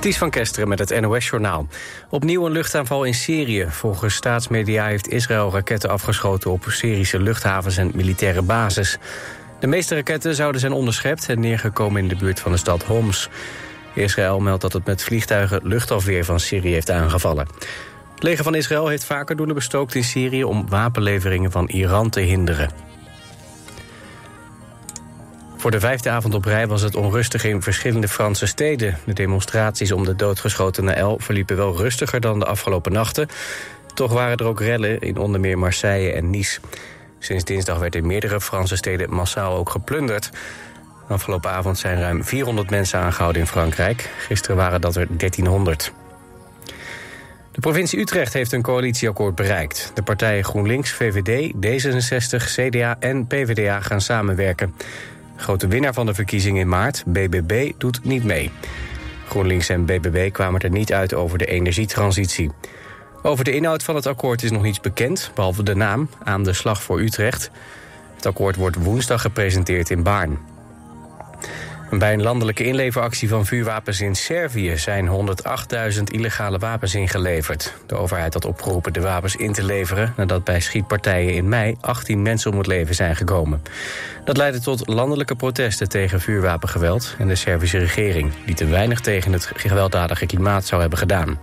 Ties van Kesteren met het NOS-journaal. Opnieuw een luchtaanval in Syrië. Volgens staatsmedia heeft Israël raketten afgeschoten... op Syrische luchthavens en militaire bases. De meeste raketten zouden zijn onderschept... en neergekomen in de buurt van de stad Homs. Israël meldt dat het met vliegtuigen luchtafweer van Syrië heeft aangevallen. Het leger van Israël heeft vaker doelen bestookt in Syrië... om wapenleveringen van Iran te hinderen. Voor de vijfde avond op rij was het onrustig in verschillende Franse steden. De demonstraties om de doodgeschoten Naël verliepen wel rustiger dan de afgelopen nachten. Toch waren er ook rellen in onder meer Marseille en Nice. Sinds dinsdag werd in meerdere Franse steden massaal ook geplunderd. Afgelopen avond zijn ruim 400 mensen aangehouden in Frankrijk. Gisteren waren dat er 1300. De provincie Utrecht heeft een coalitieakkoord bereikt. De partijen GroenLinks, VVD, D66, CDA en PvdA gaan samenwerken. Grote winnaar van de verkiezing in maart, BBB, doet niet mee. GroenLinks en BBB kwamen er niet uit over de energietransitie. Over de inhoud van het akkoord is nog niets bekend, behalve de naam, aan de slag voor Utrecht. Het akkoord wordt woensdag gepresenteerd in Baarn. Bij een landelijke inleveractie van vuurwapens in Servië zijn 108.000 illegale wapens ingeleverd. De overheid had opgeroepen de wapens in te leveren nadat bij schietpartijen in mei 18 mensen om het leven zijn gekomen. Dat leidde tot landelijke protesten tegen vuurwapengeweld en de Servische regering, die te weinig tegen het gewelddadige klimaat zou hebben gedaan.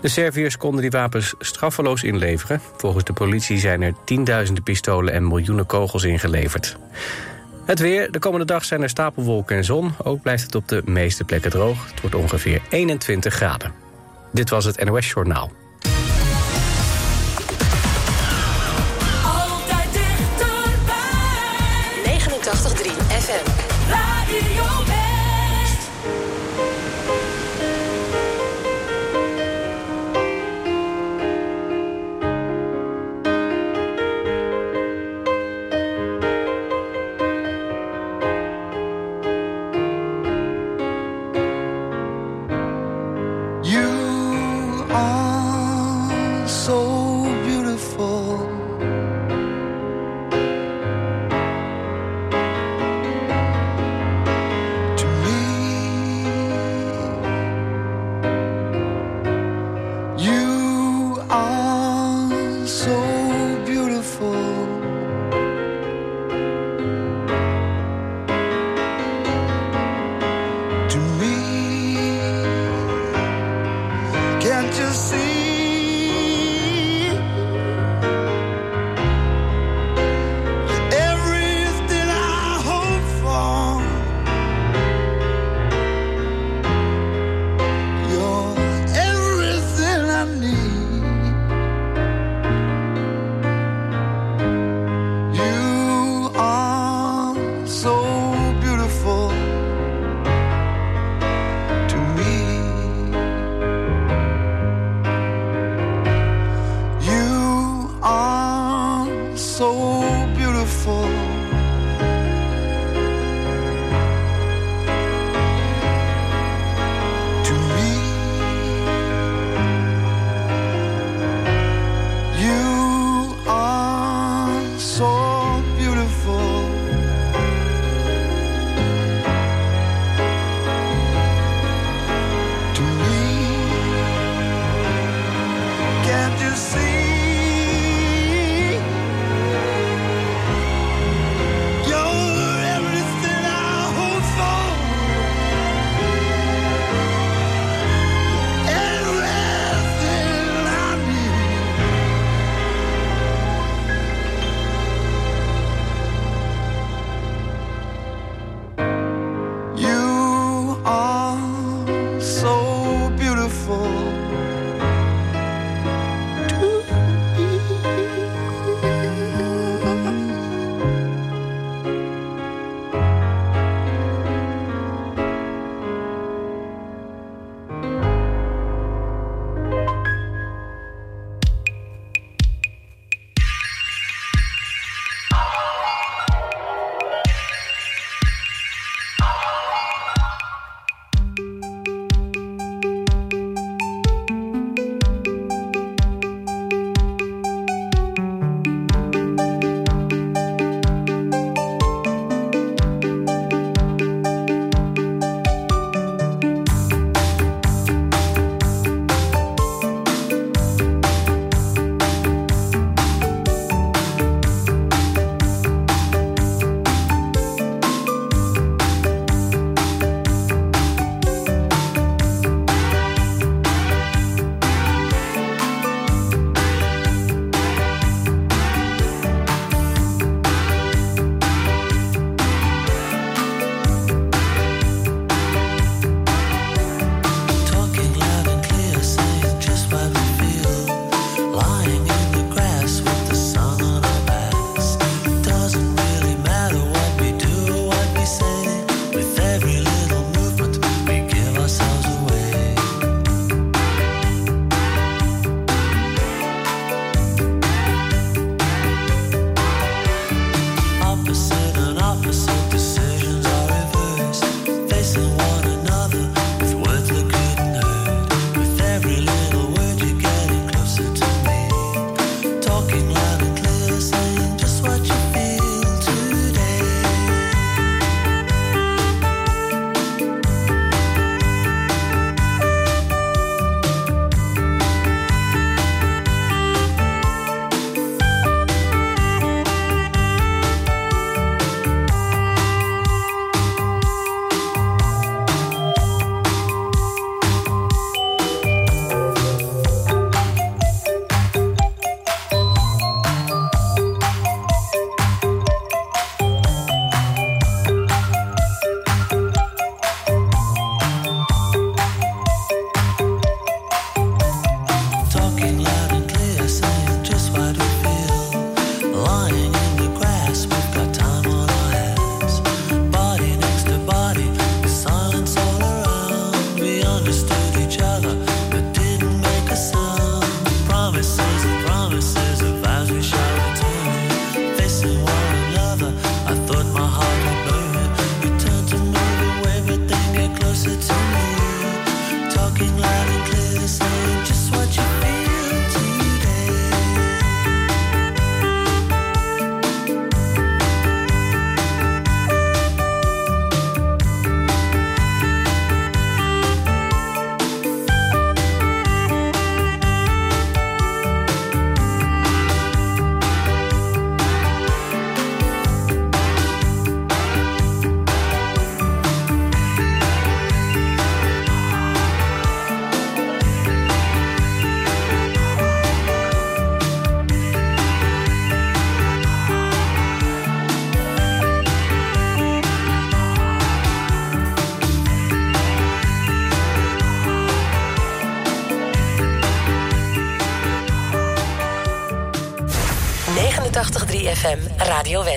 De Serviërs konden die wapens straffeloos inleveren. Volgens de politie zijn er tienduizenden pistolen en miljoenen kogels ingeleverd. Het weer. De komende dag zijn er stapelwolken en zon. Ook blijft het op de meeste plekken droog. Het wordt ongeveer 21 graden. Dit was het NOS Journaal. Altijd dichterbij. 89.3 FM. Radio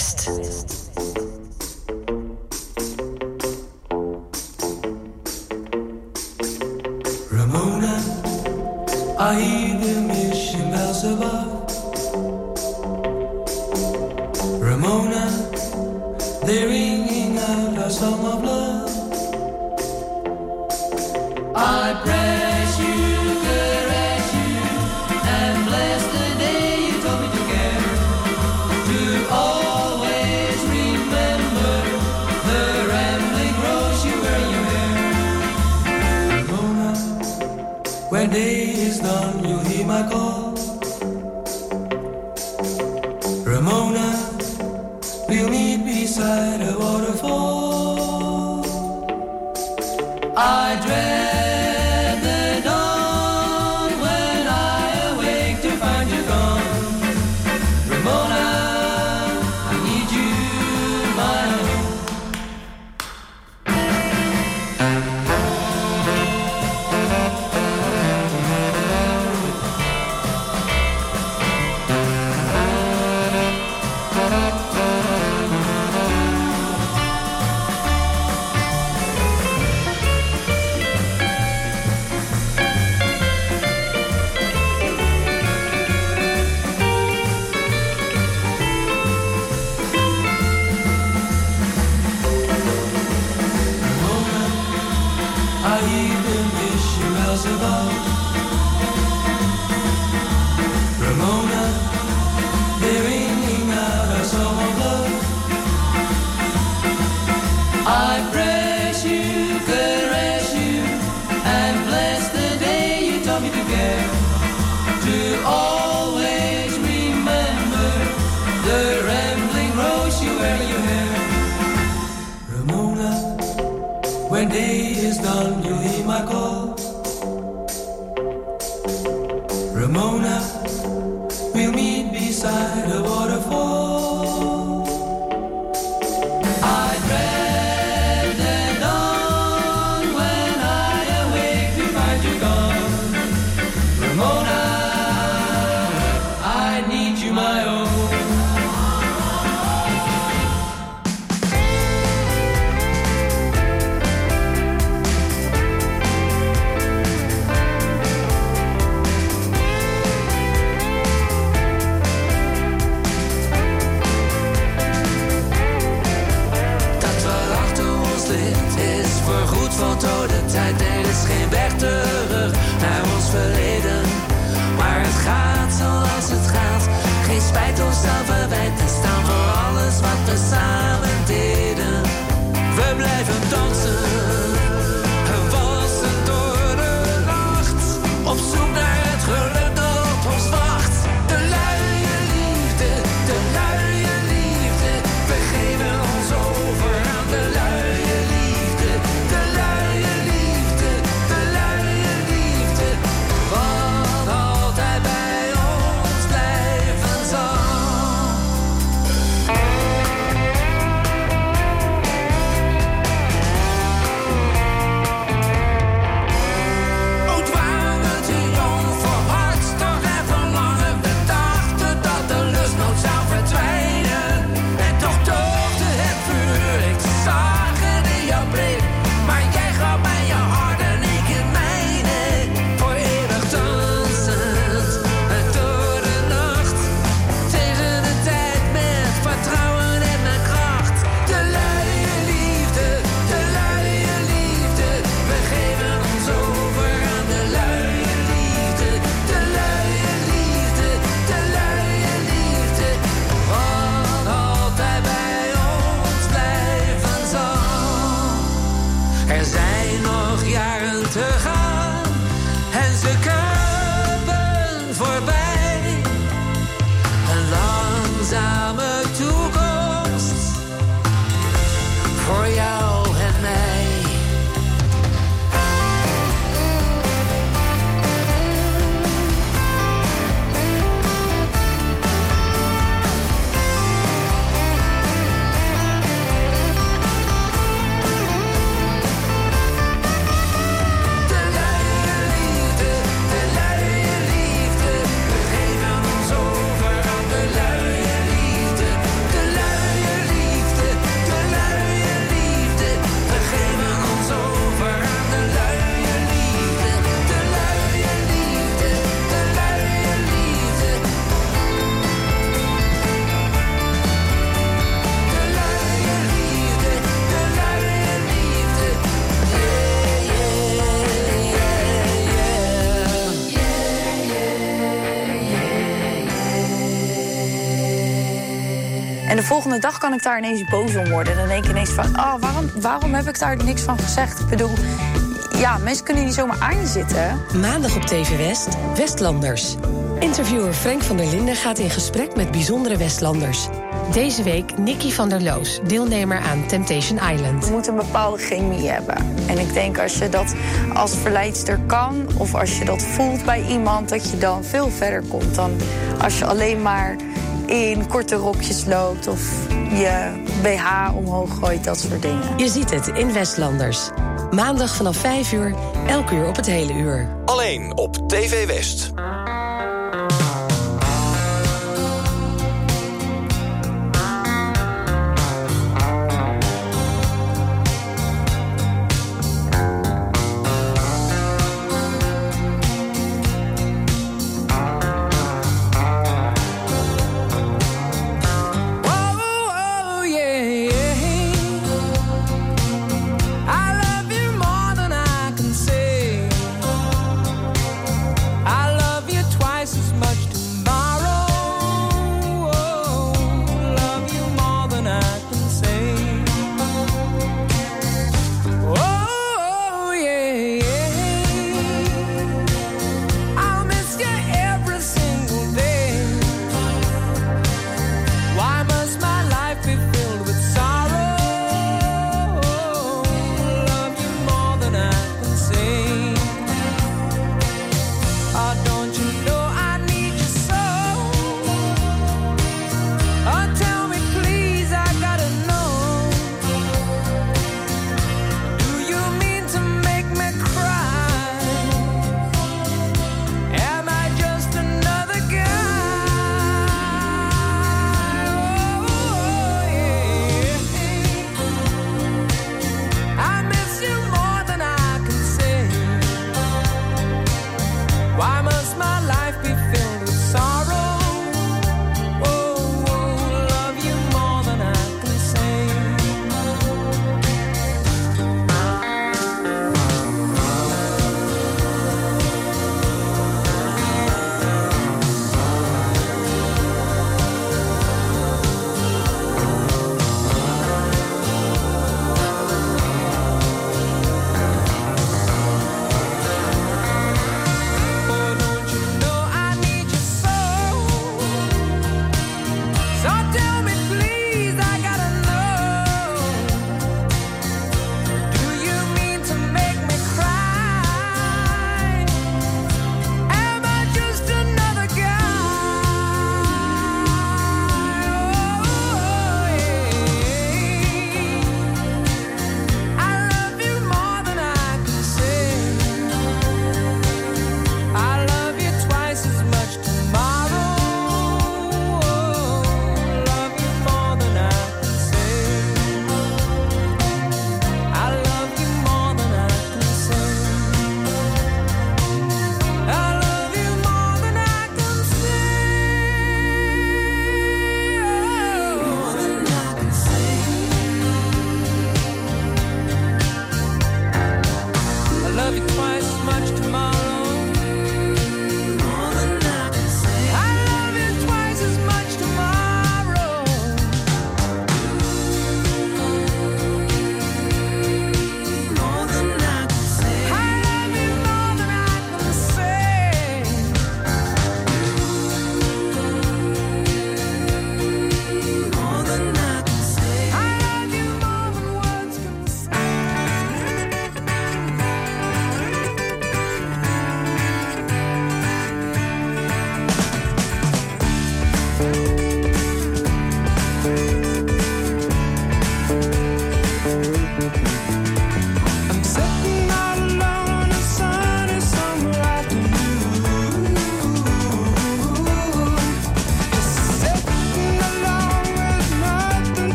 West. Volgende dag kan ik daar ineens boos om worden. Dan denk ik ineens van, oh, waarom, waarom heb ik daar niks van gezegd? Ik bedoel, ja, mensen kunnen niet zomaar aan je zitten. Maandag op TV West, Westlanders. Interviewer Frank van der Linden gaat in gesprek met bijzondere Westlanders. Deze week Nicky van der Loos, deelnemer aan Temptation Island. Je moet een bepaalde chemie hebben. En ik denk als je dat als verleidster kan, of als je dat voelt bij iemand, dat je dan veel verder komt dan als je alleen maar in korte rokjes loopt of je BH omhoog gooit, dat soort dingen. Je ziet het in Westlanders. Maandag vanaf 5 uur, elk uur op het hele uur. Alleen op TV West.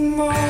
More.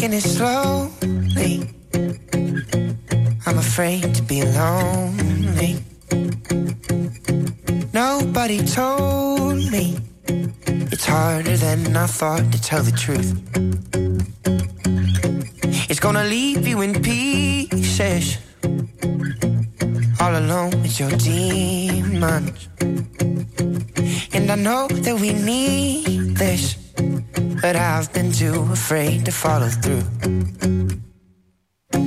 Taking it slowly. I'm afraid to be lonely. Nobody told me it's harder than I thought to tell the truth. It's gonna leave you in pieces, all alone with your demons. And I know that we need this but I've been too afraid to follow through.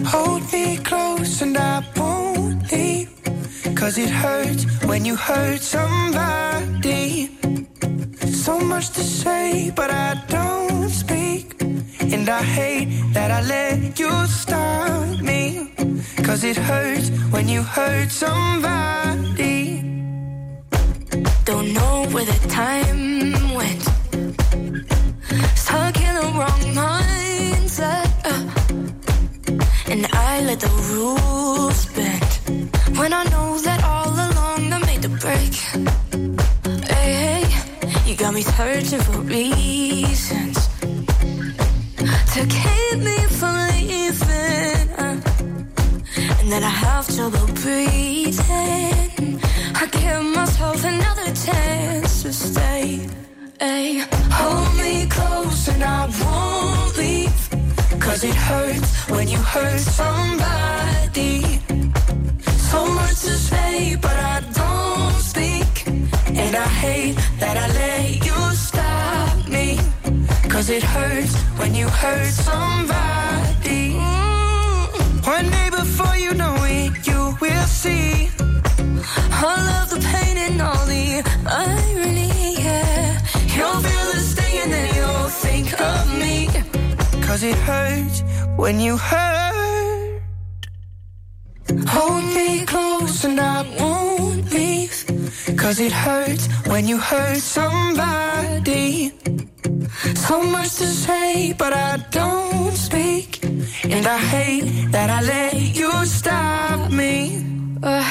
Hold me close and I won't leave. Cause it hurts when you hurt somebody. So much to say, but I don't speak. And I hate that I let you stop me. Cause it hurts when you hurt somebody. Don't know where the time went. Stuck in the wrong mindset. uh. And I let the rules bend. When I know that all along I made the break. Hey, hey, you got me searching for reasons to keep me from leaving. uh. And then I have trouble breathing. I give myself another chance to stay. Ay, hold me close and I won't leave. Cause it hurts when you hurt somebody. So much to say, but I don't speak. And I hate that I let you stop me. Cause it hurts when you hurt somebody. One day before you know it, you will see. All of the pain and all the irony, Cause it hurts when you hurt. Hold me close and I won't leave. Cause it hurts when you hurt somebody. So much to say, but I don't speak. And I hate that I let you stop me. Uh,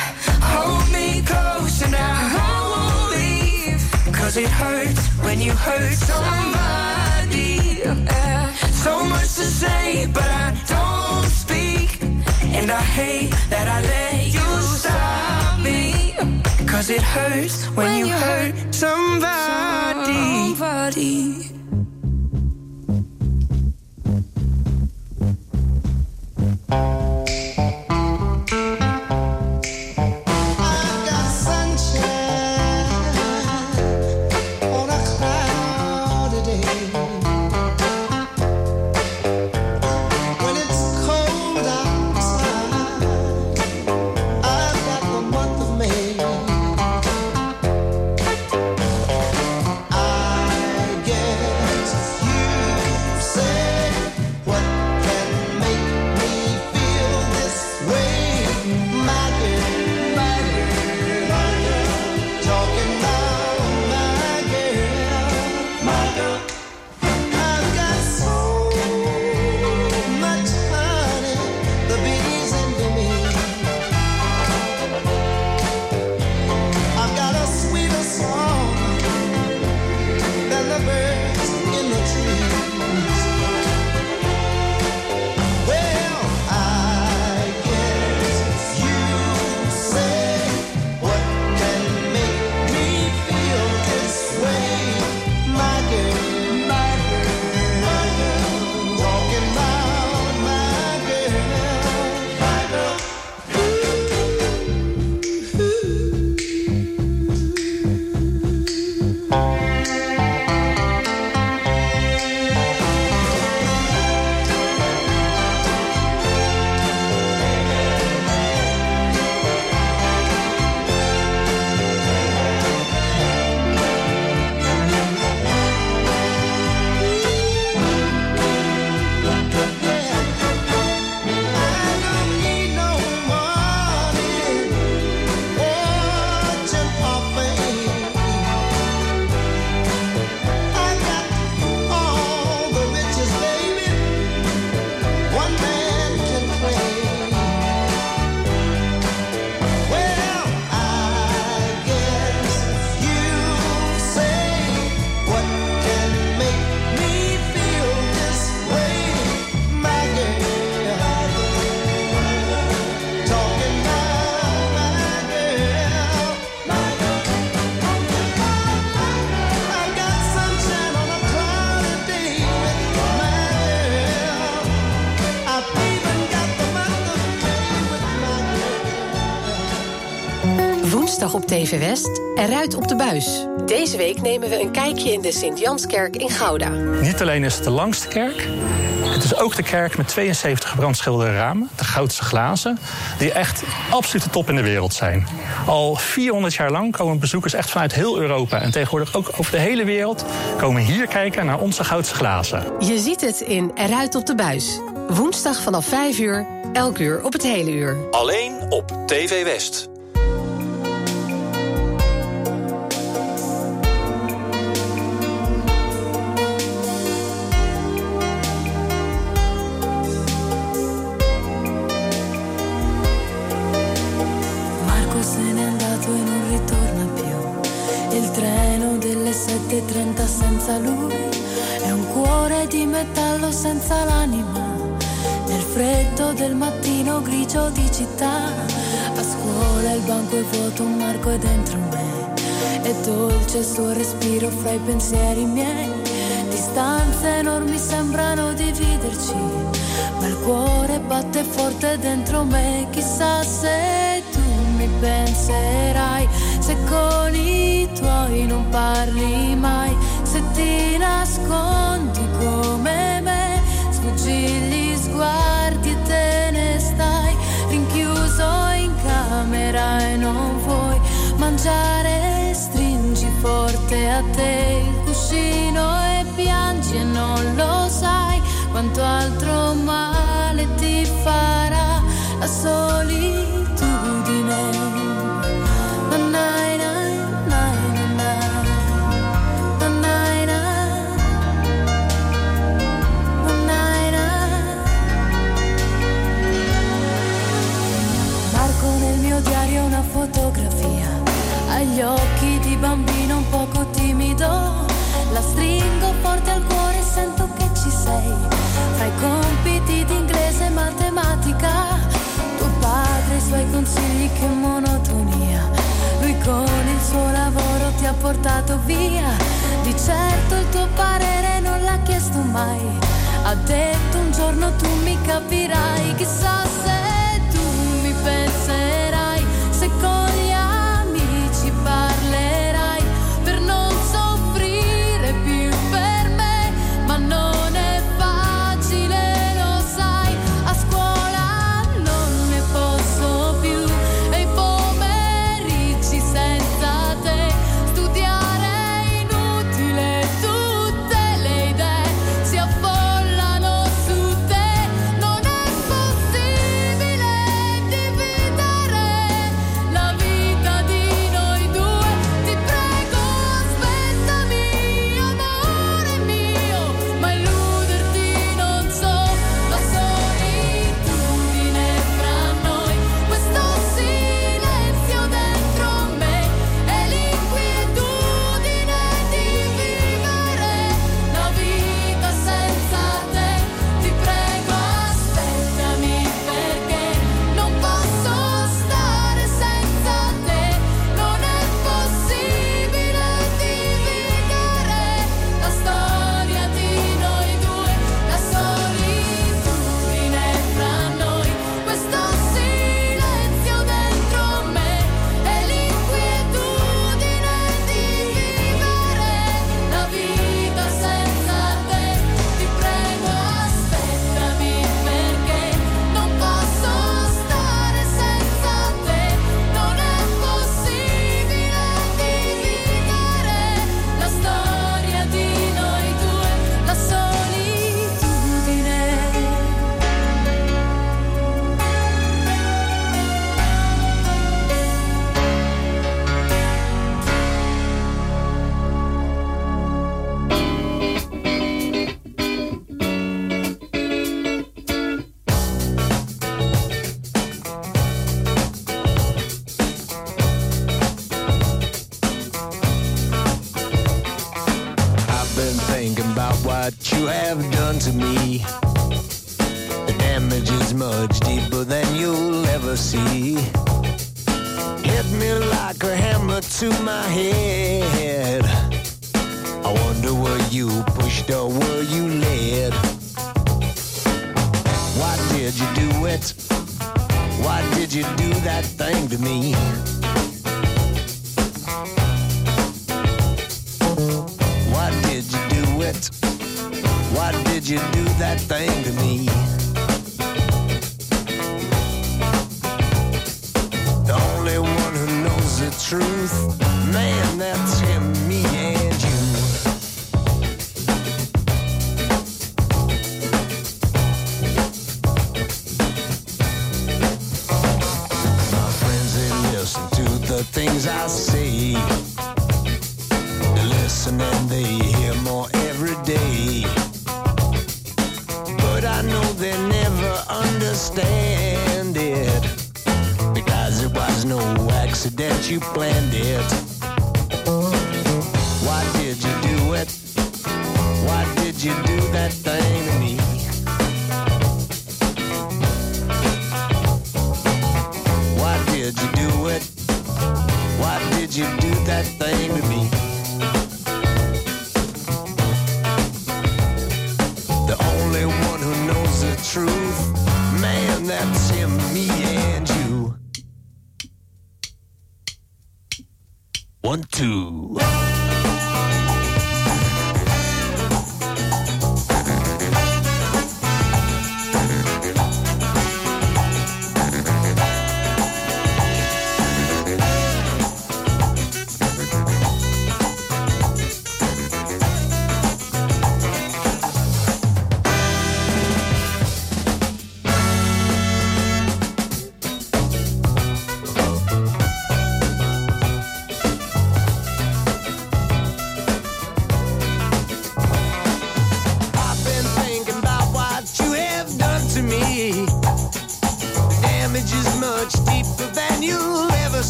hold me close and I won't leave. Cause it hurts when you hurt somebody. Uh, so much to say, but I don't speak. And I hate that I let you stop me. Cause it hurts when, you hurt somebody. Somebody. Op TV West. Eruit op de buis. Deze week nemen we een kijkje in de Sint-Janskerk in Gouda. Niet alleen is het de langste kerk, het is ook de kerk met 72 gebrandschilderde ramen, de goudse glazen, die echt absoluut de top in de wereld zijn. Al 400 jaar lang komen bezoekers echt vanuit heel Europa en tegenwoordig ook over de hele wereld komen hier kijken naar onze goudse glazen. Je ziet het in Eruit op de buis. Woensdag vanaf 5 uur, elk uur op het hele uur. Alleen op TV West. Senza l'anima. Nel freddo del mattino grigio di città, a scuola il banco è vuoto, un Marco è dentro me. È dolce il suo respiro fra i pensieri miei. Distanze enormi sembrano dividerci, ma il cuore batte forte dentro me. Chissà se tu mi penserai, se con i tuoi non parli mai, se ti nascondi me, sfuggi gli sguardi e te ne stai rinchiuso in camera e non vuoi mangiare, stringi forte a te il cuscino e piangi e non lo sai quanto altro male ti farà la solitudine. Diario una fotografia. Agli occhi di bambino un poco timido. La stringo forte al cuore e sento che ci sei. Fra i compiti di inglese e matematica tuo padre i suoi consigli che monotonia. Lui con il suo lavoro ti ha portato via. Di certo il tuo parere non l'ha chiesto mai. Ha detto un giorno tu mi capirai. Chissà se tu mi penserai se accident, you planned it. Why did you do it? Why did you do that thing? one, two.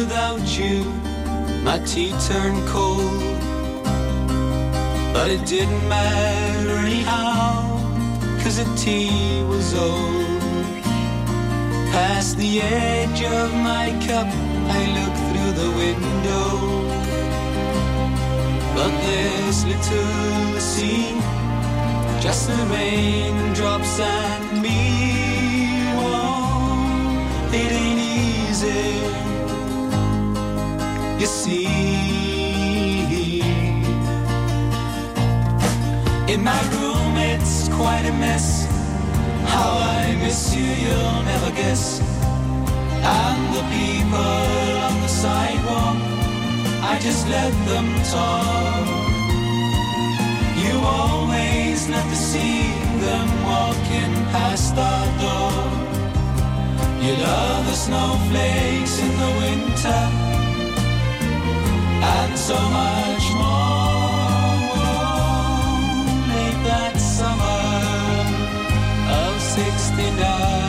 Without you, my tea turned cold. But it didn't matter anyhow, cause the tea was old. Past the edge of my cup, I look through the window. But there's little to just the raindrops and me. Oh, it ain't easy, you see. In my room, it's quite a mess. How I miss you, you'll never guess. And the people on the sidewalk, I just let them talk. You always love to see them walking past our door. You love the snowflakes in the winter, and so much more. Late that summer of 69.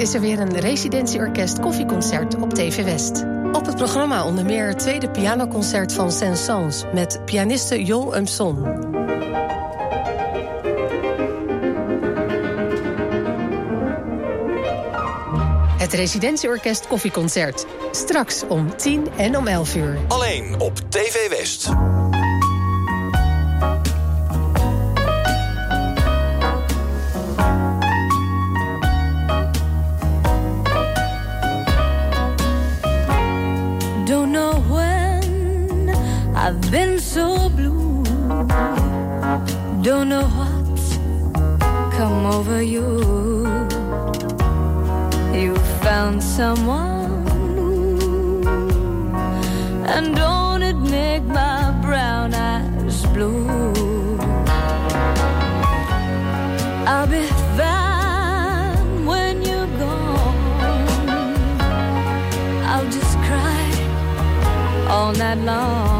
Is er weer een residentieorkest koffieconcert op TV West. Op het programma onder meer het tweede pianoconcert van Saint-Saëns... met pianiste Jo Umson. Het residentieorkest koffieconcert. Straks om 10 en om 11 uur. Alleen op TV West. Don't know what's come over you. You found someone. And don't it make my brown eyes blue? I'll be fine when you're gone. I'll just cry all night long.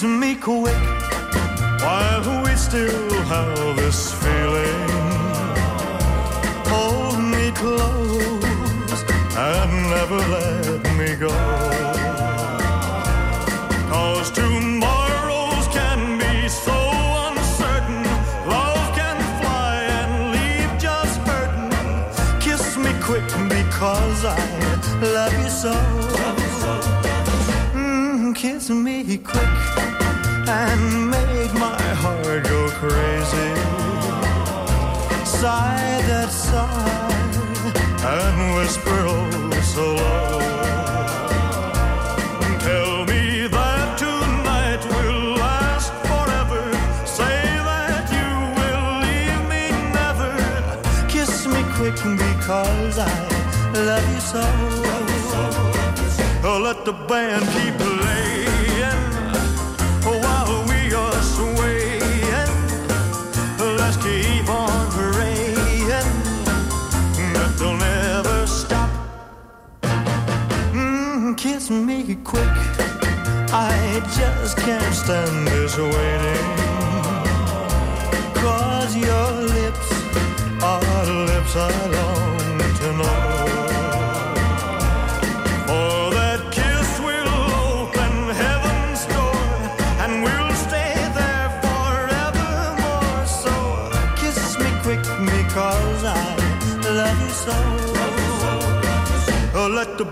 kiss me quick while we still have this feeling. Hold me close and never let me go. Cause tomorrows can be so uncertain. Love can fly and leave just hurting. Kiss me quick because I love you so. Kiss me quick and make my heart go crazy. Sigh that sigh and whisper oh so low. Tell me that tonight will last forever. Say that you will leave me never. Kiss me quick because I love you so. Let the band keep playing while we are swaying. Let's keep on praying that they'll never stop. Mm, kiss me quick. I just can't stand this waiting. Cause your lips are lips I long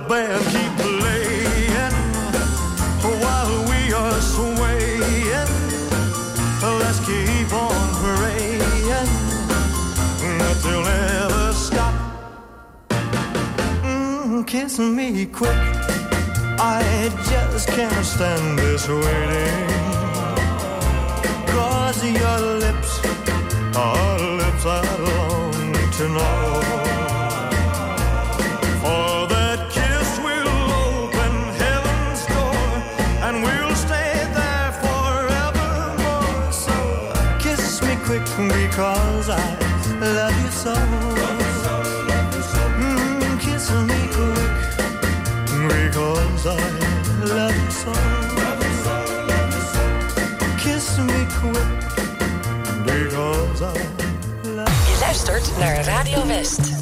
band keep playing while we are swaying. Let's keep on praying that they'll never stop. Mm, kiss me quick. I just can't stand this waiting. Cause your lips are lips I long to know. Because I love you so. Mm, kiss me quick because I. Kiss me quick Je luistert naar Radio West.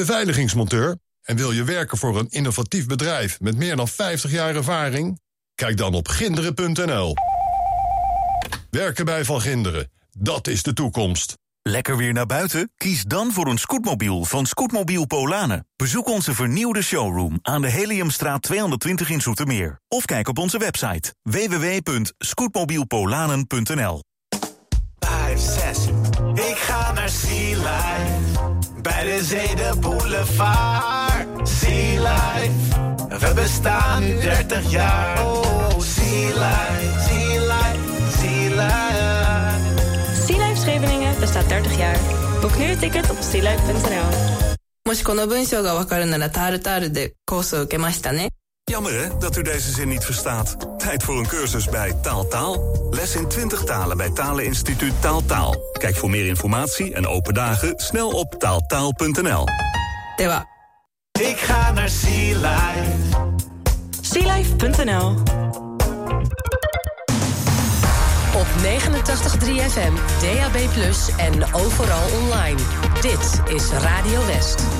Beveiligingsmonteur en wil je werken voor een innovatief bedrijf met meer dan 50 jaar ervaring? Kijk dan op ginderen.nl. Werken bij Van Ginderen, dat is de toekomst. Lekker weer naar buiten? Kies dan voor een scootmobiel van Scootmobiel Polanen. Bezoek onze vernieuwde showroom aan de Heliumstraat 220 in Zoetermeer. Of kijk op onze website www.scootmobielpolanen.nl 5, 6. Ik ga naar Sea Life. Bij de zee de boulevard. Sea Life. We bestaan nu 30 jaar. Oh, Sea Life, Sea Life, Sea Life. Sea Life Scheveningen bestaat 30 jaar. Boek nu een ticket op sealife.nl. もしこの文章がわかるならタールタールでコースを受けましたね。 Jammer hè, dat u deze zin niet verstaat. Tijd voor een cursus bij Taaltaal. Les in 20 talen bij Taleninstituut Taaltaal. Kijk voor meer informatie en open dagen snel op taaltaal.nl. では。Ik ga naar Sea Life. Sealife.nl Op 89.3 FM, DAB+, en overal online. Dit is Radio West.